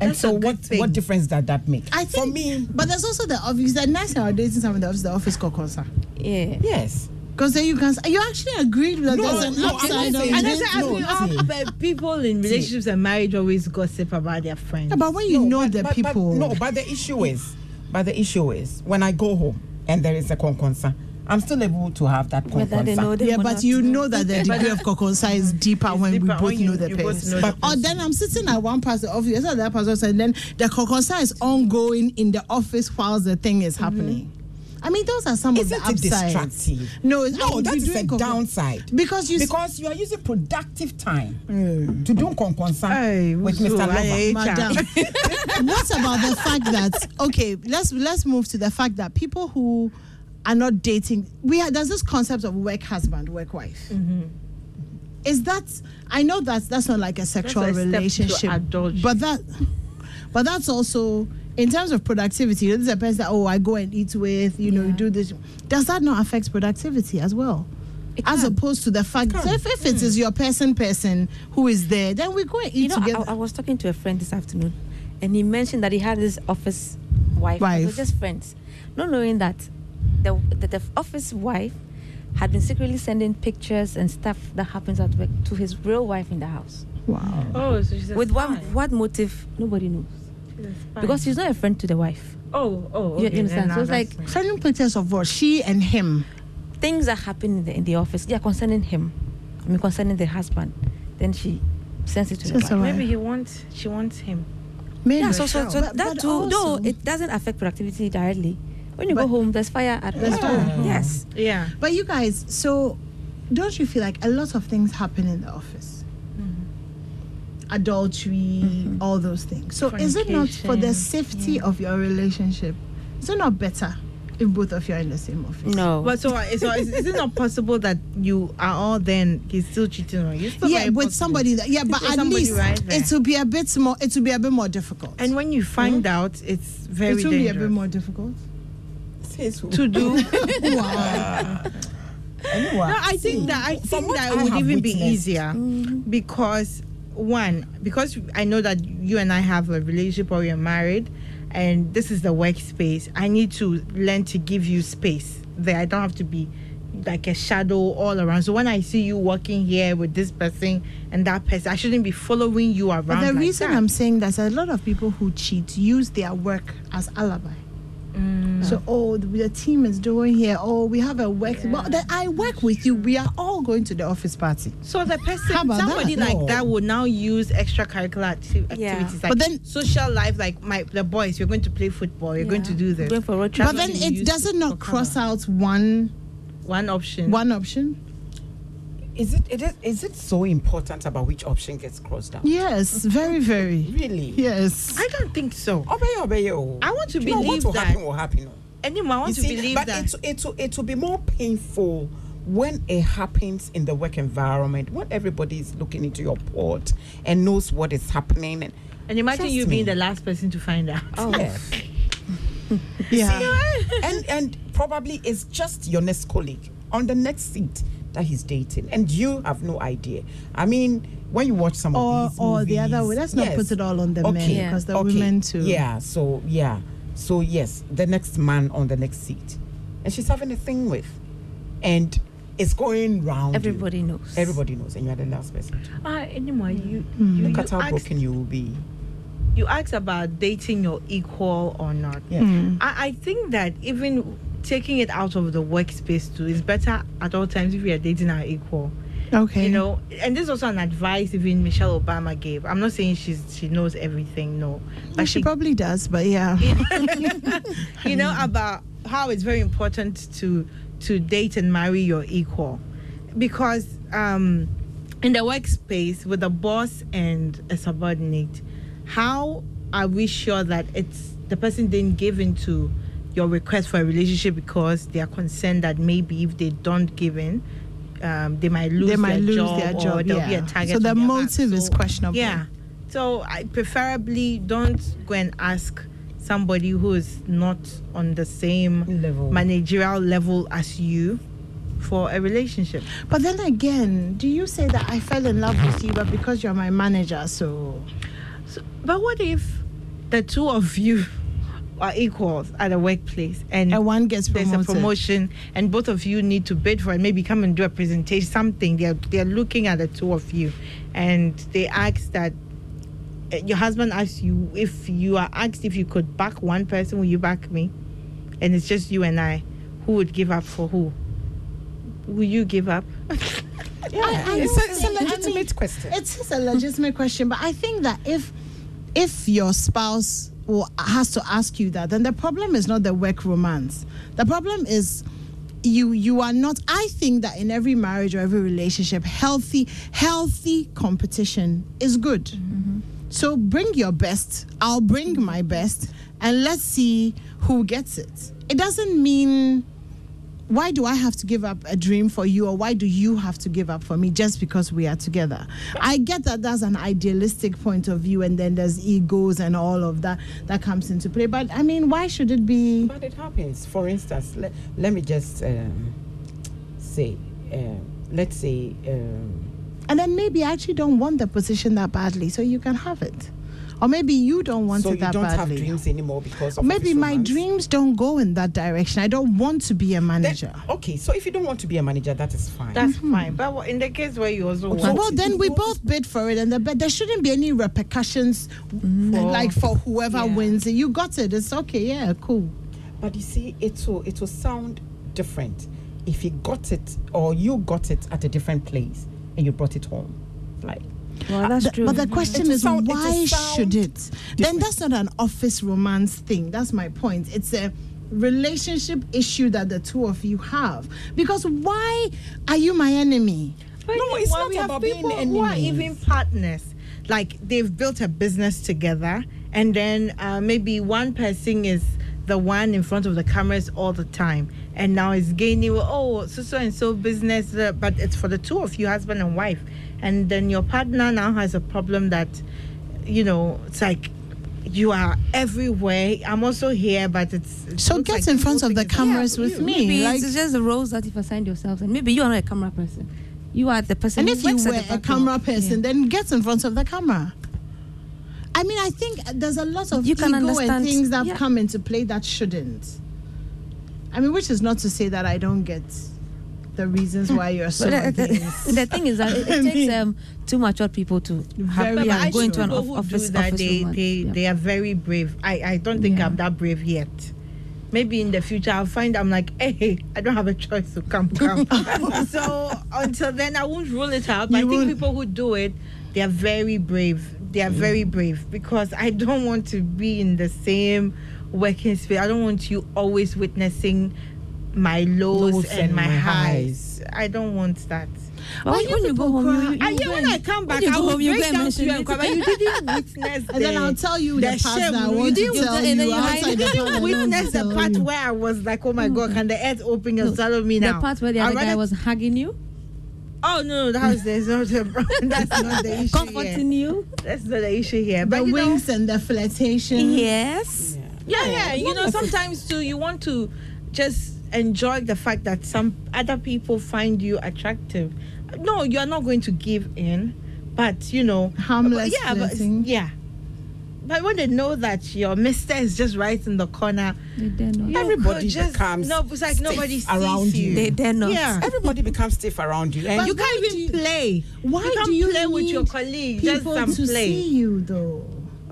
And That's so what thing. what difference does that make? I think, For me, but there's also the obvious. That nice thing about dating someone in the office, the office kokonsa. Yeah. yes. Because then you can, you actually agreed that No, there's an no, I'm upside not of saying- And I it. said, I No, mean, see. all but people in relationships and marriage always gossip about their friends. Yeah, but when you No, know but- the but- but people, no, but the issue is, but the issue is when I go home and there is a kokonsa, I'm still able to have that Whether they know yeah, but not. you know that the degree of kokonsa is mm. deeper when deeper we both when you- know the you both person. know the Or oh, then I'm sitting at one part of the office, the other part of the office, and then the kokonsa is ongoing in the office whilst the thing is mm-hmm. happening. I mean, those are some Isn't of the it upsides. distractive? No, I No, would that be is doing a koko- downside. Because you because you are using productive time mm. to do kokonsa Hey, with Wusu, Mr. Lover. Madam, <laughs> what about the fact that okay, let's let's move to the fact that people who are not dating, we have, there's this concept of work husband, work wife. Mm-hmm. Is that I know that that's not like a sexual a relationship, but that, but that's also in terms of productivity. There's a person that oh I go and eat with, you know, you Yeah. do this. Does that not affect productivity as well? As opposed to the fact that if, if it mm. is your person person who is there, then we go and eat You know, together. I, I was talking to a friend this afternoon, and he mentioned that he had this office wife. They were Wife. just friends, not knowing that the, the the office wife had been secretly sending pictures and stuff that happens at work to his real wife in the house. wow. oh, so she's a With what spy. what motive? Nobody knows. She's a spy. Because she's not a friend to the wife. oh oh You- okay, you understand? then So it's like- that's fine. Sending pictures of what she and him. Things that happen in the, in the office, yeah, concerning him. I mean, concerning the husband. Then she sends it to the Sends wife. maybe he wants she wants him. Maybe. Yeah, so so, so But- that but too, though it doesn't affect productivity directly. When you go home, there's fire at There's home. fire. Ah. Yes. Yeah. But you guys, so don't you feel like a lot of things happen in the office? Mm-hmm. Adultery, mm-hmm. all those things. So is it not for the Fornication, safety of your relationship? Is it not better if both of you are in the same office? No. But so, uh, so is, is it not possible that you are all then he's still cheating on you? Still Yeah, very with possible. somebody that yeah, but With at somebody least right it will be a bit more. It will be a bit more difficult. And when you find mm-hmm. out, it's very difficult. it will be a bit more difficult. Says who? to do. <laughs> wow. Anyway, No, I see, think that I think that I it would have even be witnessed- easier mm-hmm. because one, because I know that you and I have a relationship or we are married, and this is the workspace. I need to learn to give you space there. I don't have to be like a shadow all around. So when I see you walking here with this person and that person, I shouldn't be following you around. But the like reason that. I'm saying that is a lot of people who cheat use their work as alibi. Mm. So, oh, the, the team is doing here. Oh, we have a work. Well, then I work with you. We are all going to the office party. So the person, How about somebody that? like No. that would now use extracurricular acti- Yeah. activities, like But then- social life, like my the boys. You're going to play football. You're going to do this. Going for a road That's but then it doesn't not cross out one one option. one option? Is it, it is, is it so important about which option gets crossed out? Yes, very, very. Really? Yes. I don't think so. Obey, obey, oh. I want to You know, what believe will that- happen will happen. oh. Anymore, I want You to see, believe but that. It, it, will- it will be more painful when it happens in the work environment, when everybody is looking into your port and knows what is happening. And, and imagine Trust you me. being the last person to find out. Oh. <laughs> yes. Yeah. <laughs> and and probably it's just your next colleague on the next seat that he's dating, and you have no idea. I mean, when you watch some Or of these or the other way. Let's not yes. put it all on the men Okay, because the okay, women too. Yeah, so yeah, so yes, the next man on the next seat, and she's having a thing with, and it's going round. you. Everybody knows. Everybody knows, and you are the last person. Ah, anymore, you, Hmm. you, Look you at how asked- broken you will be. you asked about dating your equal or not. Yeah. Hmm. I, I think that even taking it out of the workspace too is better at all times if we are dating our equal. Okay. You know, and this is also an advice even Michelle Obama gave. I'm not saying she's she knows everything, no, Well, she probably does, but yeah. <laughs> <laughs> you know about how it's very important to to date and marry your equal because um in the workspace with a boss and a subordinate how are we sure that it's the person didn't give into your request for a relationship because they are concerned that maybe if they don't give in um, they might lose they might their lose job their or job. there'll be a target So the motive is questionable. yeah so I preferably don't go and ask somebody who is not on the same Level. managerial level as you for a relationship. But then again, do you say that I fell in love with you, but because you're my manager, so So, but what if the two of you are equals at a workplace and and one gets there's a promotion and both of you need to bid for it, maybe come and do a presentation, something. They're they're looking at the two of you and they ask that uh, your husband asks you if you are asked if you could back one person, will you back me? And it's just you and I. Who would give up for who? Will you give up? <laughs> Yeah, I- I it's, a, it's a think- I legitimate mean, question. It is a legitimate question, but I think that if if your spouse will, has to ask you that, then the problem is not the work romance. The problem is you you are not. I think that in every marriage or every relationship, healthy healthy competition is good. Mm-hmm. So bring your best. I'll bring my best, and let's see who gets it. It doesn't mean why do I have to give up a dream for you, or why do you have to give up for me just because we are together? I get that that's an idealistic point of view, and then there's egos and all of that that comes into play. But I mean, why should it be? But it happens. For instance, let, let me just um, say, um, let's say, um, And then maybe I actually don't want the position that badly, so you can have it. Or maybe you don't want so it you that don't have dreams anymore because Or of maybe my dreams don't go in that direction. I don't want to be a Then- manager. okay, so if you don't want to be a manager, that is fine. That's hmm. fine. But in the case where you also Okay. want well, then we both bid for it, and the, but there shouldn't be any repercussions, like for whoever Yeah. wins it. You got it. It's okay. Yeah, cool. But you see, it will it will sound different if he got it or you got it at a different place and you brought it home. Like Well, that's true. But the question will is, sound- why should it? Then that's not an office romance thing. That's my point. It's a relationship issue that the two of you have. Because why are you my enemy? But no, it's not we have about being people who are even partners. Like they've built a business together, and then uh, maybe one person is the one in front of the cameras all the time, and now it's gaining. Oh, so so and so business, uh, but it's for the two of you, husband and wife, and then your partner now has a problem that, you know, it's like. You are everywhere. I'm also here, but it's it So get like in front of the cameras about with you. me. Maybe like, it's just the roles that you've assigned yourselves, and maybe you are not a camera person. You are the person. and who if you works at were a camera person, Yeah. then get in front of the camera. I mean, I think there's a lot of You can ego and things that have yeah. come into play that shouldn't. I mean, which is not to say that I don't get the reasons why you're so the, the, the thing is that it, it <laughs> takes mean- um, two mature people to have, Very yeah, go into an people off- who office, do that, office they, romance. they, yeah. they are very brave. I, I don't think Yeah. I'm that brave yet. Maybe in the future I'll find I'm like, hey, I don't have a choice to come, come. <laughs> <laughs> so until then, I won't rule it out. But You I think won't- people who do it, they are very brave. They are very brave because I don't want to be in the same working space. I don't want you always witnessing my lows, Lows and, and my my highs. I don't want that. But when, when you go home, you, you, I, you yeah, when I come back, I will home, you break down to you and cry, but you didn't <laughs> witness And then I'll tell you the, the part that I You want to didn't- tell and you you outside you didn't witness the part where I was like, oh my god, can the earth open and swallow me now? the part where the other guy was hugging you, Oh no, that was there's not <laughs> a, that's not the issue comforting here. you. That's not the issue here. The But know, wings and the flirtation. Yes. yeah, yeah. Oh, you know, sometimes too, you want to just enjoy the fact that some other people find you attractive. No, you are not going to give in, but you know, Harmless yeah, but yeah. But when they know that your mister is just right in the corner, They dare not. Everybody just, becomes no, it's like nobody sees around you. you. They dare not. Yeah. Everybody becomes stiff around you. And But you can't even you- play. Why you can't do you play with your colleagues? Just People some to play. see you though.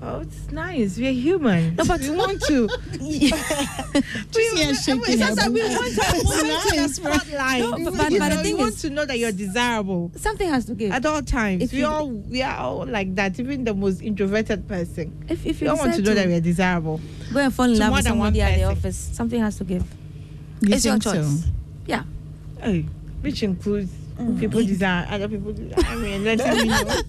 Oh, it's nice. We're human. No, but- we want to. <laughs> we, here shaking it's that we want moment in the spotlight. No, but- but- but know, the we thing want is- to know that you're desirable Something has to give. at all times. If we you- all we are all like that. Even the most introverted person. If, if you all want to know that we're desirable. go and fall in love with somebody at the office, something has to give. You it's your think so? choice. Yeah. Hey, which includes people desire, other people desire. I mean, let me know.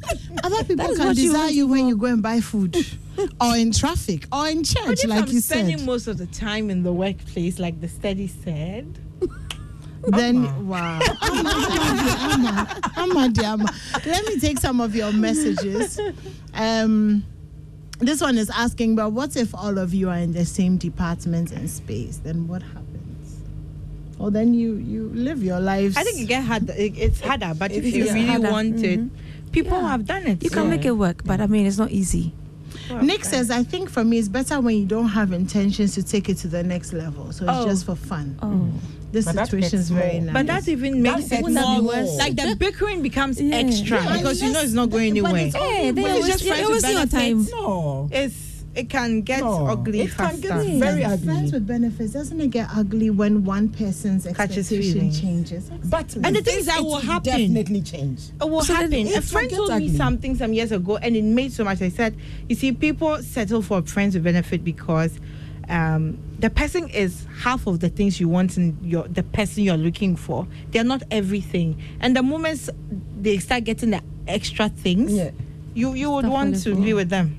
Other people is can what you desire you when you go and buy food, <laughs> or in traffic, or in But church, if like I'm you spending said. most of the time in the workplace, like the study said, <laughs> Then wow, <laughs> Amma, Amma, Amma, Amma. Let me take some of your messages. Um, this one is asking, but what if all of you are in the same department and space? Then what happens? Or then you you live your lives. I think it get hard. It, it's harder, but if It you really harder. want it, mm-hmm. people Yeah. have done it. You can so- make it work, but I mean, it's not easy. Nick says, I think for me, it's better when you don't have intentions to take it to the next level. So it's Oh. just for fun. Oh. Mm. This But situation is very more. nice. But that even makes That it hurts more more. like the bickering becomes Yeah. extra Yeah, because you know it's not going but anywhere. it's Hey, they always, just they trying to always see your benefit. time. No. It's it can get No, ugly it can faster. get very Yeah, ugly. Friends with benefits doesn't it get ugly when one person's Catches expectation feelings. changes? But And the thing is that it will will happen. Definitely change. It will So happen. it A friend told get me something some years ago, and it made so much. I said, "You see, people settle for friends with benefit because um, the person is half of the things you want in your the person you're looking for. They're not everything. And the moment they start getting the extra things, Yeah. you you would Start want to be with them.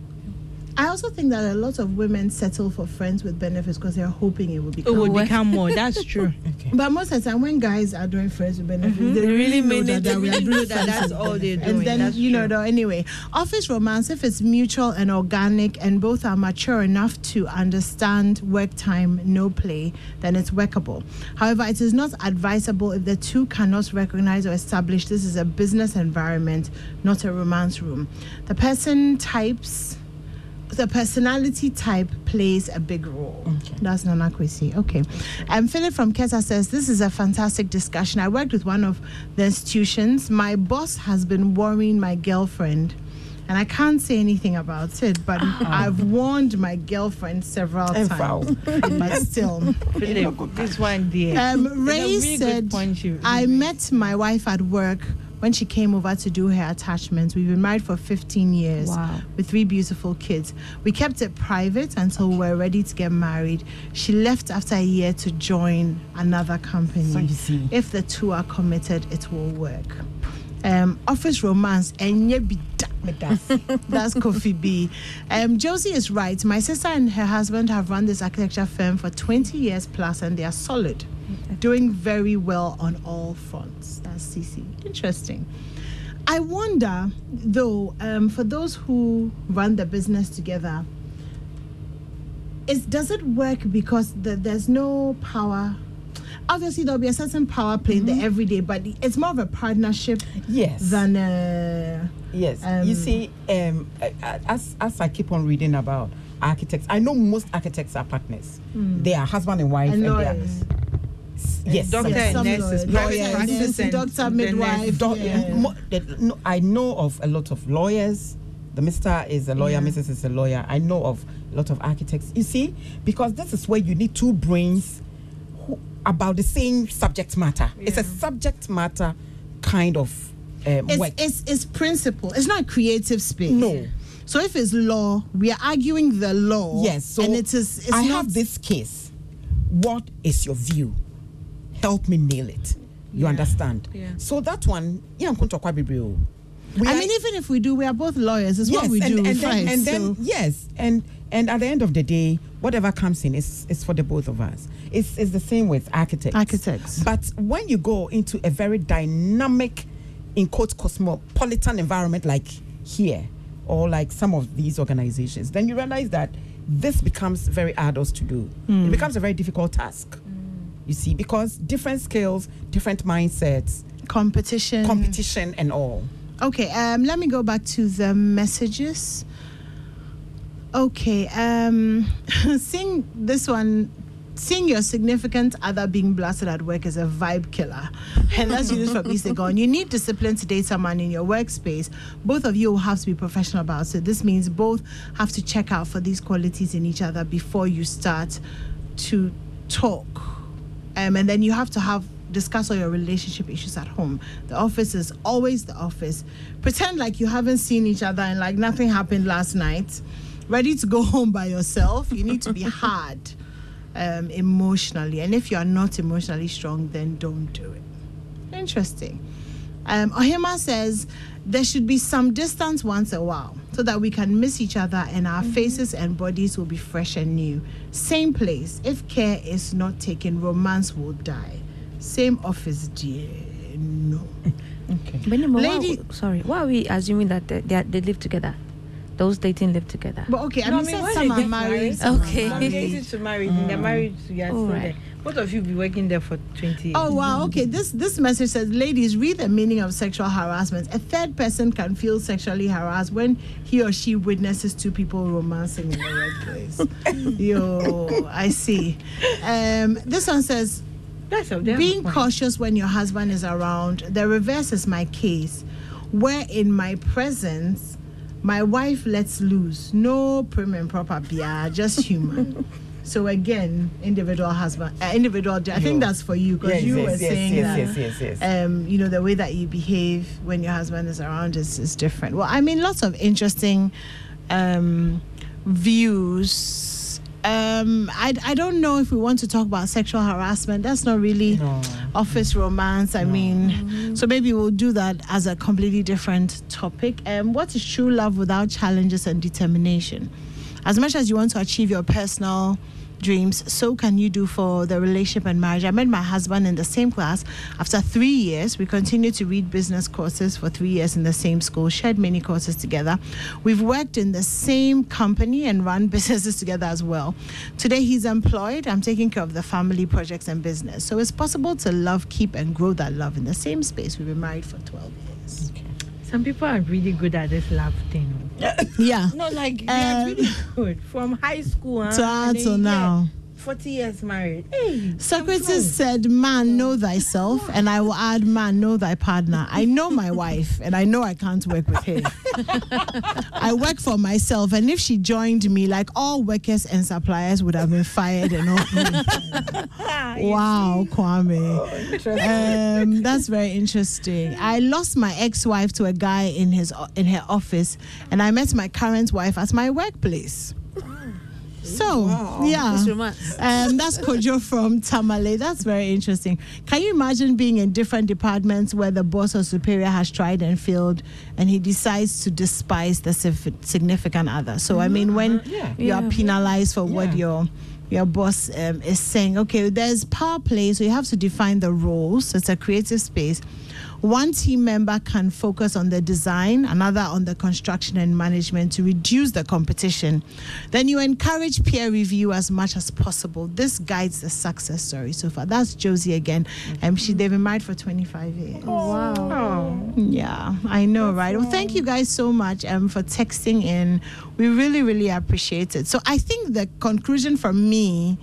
I also think that a lot of women settle for friends with benefits because they're hoping it will It become. would work. become more. <laughs> That's true. Okay. But most of the time, when guys are doing friends with benefits, Mhm. they They really really mean that, it. that we are really doing know that that's all they're doing. And then That's you know, though, anyway, office romance, if it's mutual and organic, and both are mature enough to understand work time, no play, then it's workable. However, it is not advisable if the two cannot recognize or establish this is a business environment, not a romance room. The person types the personality type plays a big role. Okay. That's Nana Kwesi. Okay. Um, Philip from Kesa says, This is a fantastic discussion. I worked with one of the institutions. My boss has been worrying my girlfriend. And I can't say anything about it, but I've warned my girlfriend several times. foul. but <laughs> still. This one dear. Um, Ray really said, I met my wife at work when she came over to do her attachments. We've been married for 15 years Wow. with three beautiful kids. We kept it private until we were ready to get married. She left after a year to join another company. So you see. If the two are committed, it will work. Um, office romance, da. <laughs> That's Coffee B. Um, Josie is right. My sister and her husband have run this architecture firm for 20 years plus, and they are solid, doing very well on all fronts. CC. Interesting. I wonder, though, um, for those who run the business together, is does it work because the, there's no power? Obviously, there'll be a certain power play in the everyday, but it's more of a partnership Yes. than a. Yes, Um, you see, um, as as I keep on reading about architects, I know most architects are partners. They are husband and wife, And they are-. Yes, Doctor some- and nurses, lawyers, private lawyers, practice and doctor, the midwife, nurse. Doc- yeah. mo- the- no, I know of a lot of lawyers. The Mister is a lawyer, Yeah. Mrs. is a lawyer. I know of a lot of architects. You see, because this is where you need two brains who, about the same subject matter. It's a subject matter kind of um, It's, work. it's, it's principle. It's not a creative space. No. So if it's law, we are arguing the law. Yes, so and it is. It's I not, have this case. What is your view? Help me nail it. You understand? Yeah. So that one, yeah, I'm going to talk about Biblio. We I are- mean, even if we do, we are both lawyers. It's what we and, do. and fine. then, and then so- yes, and and at the end of the day, whatever comes in is is for the both of us. It's it's the same with architects. Architects. But when you go into a very dynamic, in quote, cosmopolitan environment like here, or like some of these organizations, then you realize that this becomes very arduous to do. Hmm. It becomes a very difficult task. You see, because different skills, different mindsets, competition. competition, and all. Okay, um, let me go back to the messages. Okay, um, <laughs> seeing this one seeing your significant other being blasted at work is a vibe killer. <laughs> And that's used for Bisa gone. You need discipline to date someone in your workspace. Both of you will have to be professional about it. This means both have to check out for these qualities in each other before you start to talk. Um, and then you have to have discuss all your relationship issues at home. The office is always the office. Pretend like you haven't seen each other and like nothing happened last night. Ready to go <laughs> home by yourself. You need to be <laughs> hard um, emotionally. And if you are not emotionally strong, then don't do it. Interesting. Um, Ohima says there should be some distance once a while so that we can miss each other and our faces and bodies will be fresh and new. Same place. If care is not taken, romance will die. Same office, dear. No. <laughs> Benny, why, Lady- sorry, why are we assuming that they, they, are- they live together? Those dating live together. But okay, I No, I mean, mean, said when some are married. married- some are Okay. From married. to married, and they're married to you're still Alright. Both of you be working there for 20 years. Oh wow, okay. This this message says, ladies, read the meaning of sexual harassment. A third person can feel sexually harassed when he or she witnesses two people romancing in the workplace. <laughs> Yo, I see. Um, this one says, That's a damn being cautious when your husband is around. The reverse is my case, where in my presence, my wife lets loose. No prim and proper, yeah, just human. <laughs> so again, individual husband, uh, individual. I think that's for you because Yes, you yes, were yes, saying yes, that. yes, yes, yes. Um, you know the way that you behave when your husband is around is, is different. Well, I mean, lots of interesting um, views. Um, I, I don't know if we want to talk about sexual harassment. That's not really No. office romance. I mean, so maybe we'll do that as a completely different topic. Um, what is true love without challenges and determination? As much as you want to achieve your personal dreams, so can you do for the relationship and marriage. I met my husband in the same class. After three years, we continued to read business courses for three years in the same school, shared many courses together. We've worked in the same company and run <laughs> businesses together as well. Today, he's employed. I'm taking care of the family projects and business. So it's possible to love, keep, and grow that love in the same space. We've been married for 12 years. Some people are really good at this love thing. Yeah. No, like really good from high school huh? To and then get now. 40 years married. Hey, Socrates said, Man, know thyself, and I will add, Man, know thy partner. I know my wife, and I know I can't work with her. I work for myself, and if she joined me, like all workers and suppliers would have been fired and all. <laughs> wow, Kwame. Um, that's very interesting. I lost my ex-wife to a guy in his in her office, and I met my current wife at my workplace. So, yeah. It's. Um, <laughs> that's Kojo from Tamale. That's very interesting. Can you imagine being in different departments where the boss or superior has tried and failed, and he decides to despise the significant other? So, I mean, when Yeah. you are Yeah. penalized for what Yeah. your your boss um, is saying, okay, there's power play, so you have to define the roles. It's a creative space. One team member can focus on the design, another on the construction and management to reduce the competition. Then you encourage peer review as much as possible. This guides the success story so far. That's Josie again. Um, she they've been married for 25 years. Oh, Wow. Oh, Yeah, I know, right? Well, thank you guys so much um, for texting in. We really, really appreciate it. So I think the conclusion for me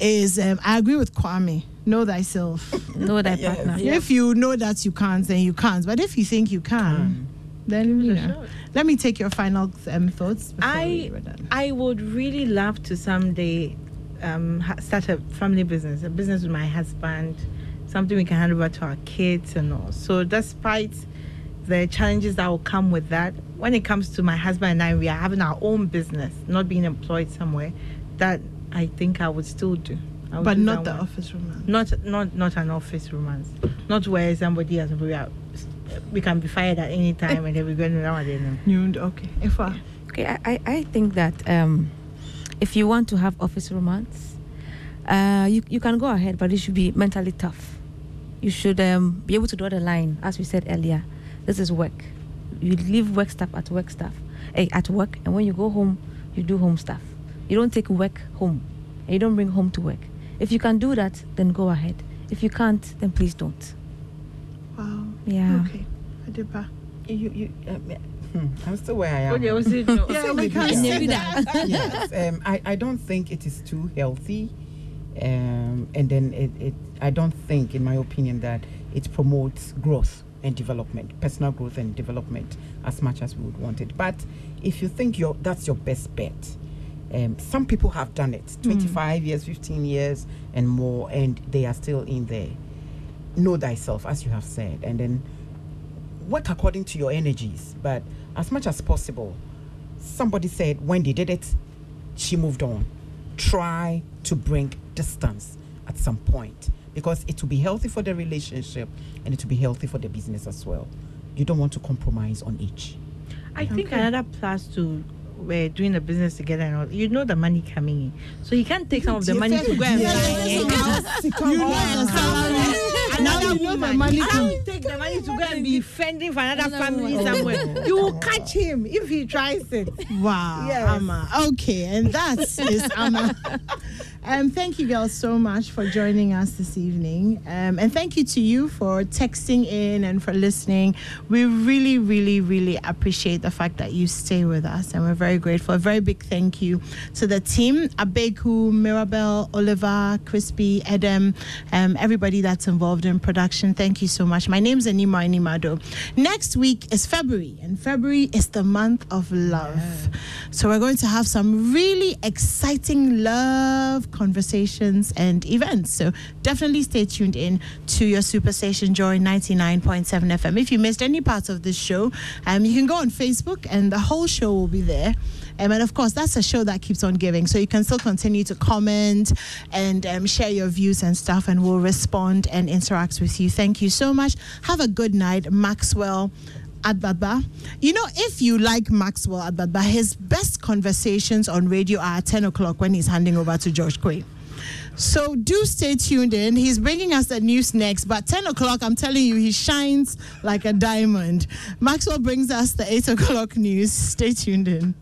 is um, I agree with Kwame. Know thyself. <laughs> Know thy Yes. partner. If you know that you can't, then you can't. But if you think you can, then you know. Let me take your final um, thoughts. I we were done. I would really love to someday um, start a family business, a business with my husband, something we can hand over to our kids and all. So, despite the challenges that will come with that, when it comes to my husband and I, we are having our own business, not being employed somewhere. That I think I would still do. I would But not the one. office romance. Not not not an office romance. Not where somebody has we are we can be fired at any time and then we're going around and You okay? If I, Okay, I, I, I think that um, if you want to have office romance, uh, you, you can go ahead, but it should be mentally tough. You should um, be able to draw the line, as we said earlier. This is work. You leave work stuff at work stuff, eh, at work, and when you go home, you do home stuff. You don't take work home, and you don't bring home to work. If you can do that, then go ahead. If you can't, then please don't. wow. Yeah. Okay. Adepa. You, you, um, hmm, I'm still where I am. Oh, they will say no. Yeah, we with can you. see that. <laughs> yes, um, I, I don't think it is too healthy um, and then it, it i don't think in my opinion that it promotes growth and development personal growth and development as much as we would want it but if you think you that's your best bet um, some people have done it. 25 years 15 years and more and they are still in there. Know thyself as you have said and then work according to your energies. But as much as possible somebody said when they did it she moved on. Try to bring distance at some point because it will be healthy for the relationship and it will be healthy for the business as well. You don't want to compromise on each. I think another plus to we're doing the business together and all, you know the money coming in. So you can't take some of the money to go and buy. You know the salary. Now you know the money. Can't take the money to go and be fending for another family oh. somewhere. You will catch him if he tries it. Wow, Yes. Amma. Okay, and that is Amma. <laughs> Um, thank you, girls, so much for joining us this evening. Um, and thank you to you for texting in and for listening. We really, really, really appreciate the fact that you stay with us, and we're very grateful. A very big thank you to the team Abeku, Mirabel, Oliver, Crispy, Adam, um, everybody that's involved in production. Thank you so much. My name's Anima Animado. Next week is February, and February is the month of love. So we're going to have some really exciting love conversations and events. So definitely stay tuned in to your superstation Joy 99.7 FM. If you missed any parts of this show, um, you can go on Facebook and the whole show will be there. Um, and of course, that's a show that keeps on giving. So you can still continue to comment and um, share your views and stuff, and we'll respond and interact with you. Thank you so much. Have a good night, Maxwell. Agbagba. You know, if you like Maxwell Agbagba, his best conversations on radio are at 10 o'clock when he's handing over to George Quaye. So do stay tuned in. He's bringing us the news next, but 10 o'clock, I'm telling you, he shines like a diamond. Maxwell brings us the 8 o'clock news. Stay tuned in.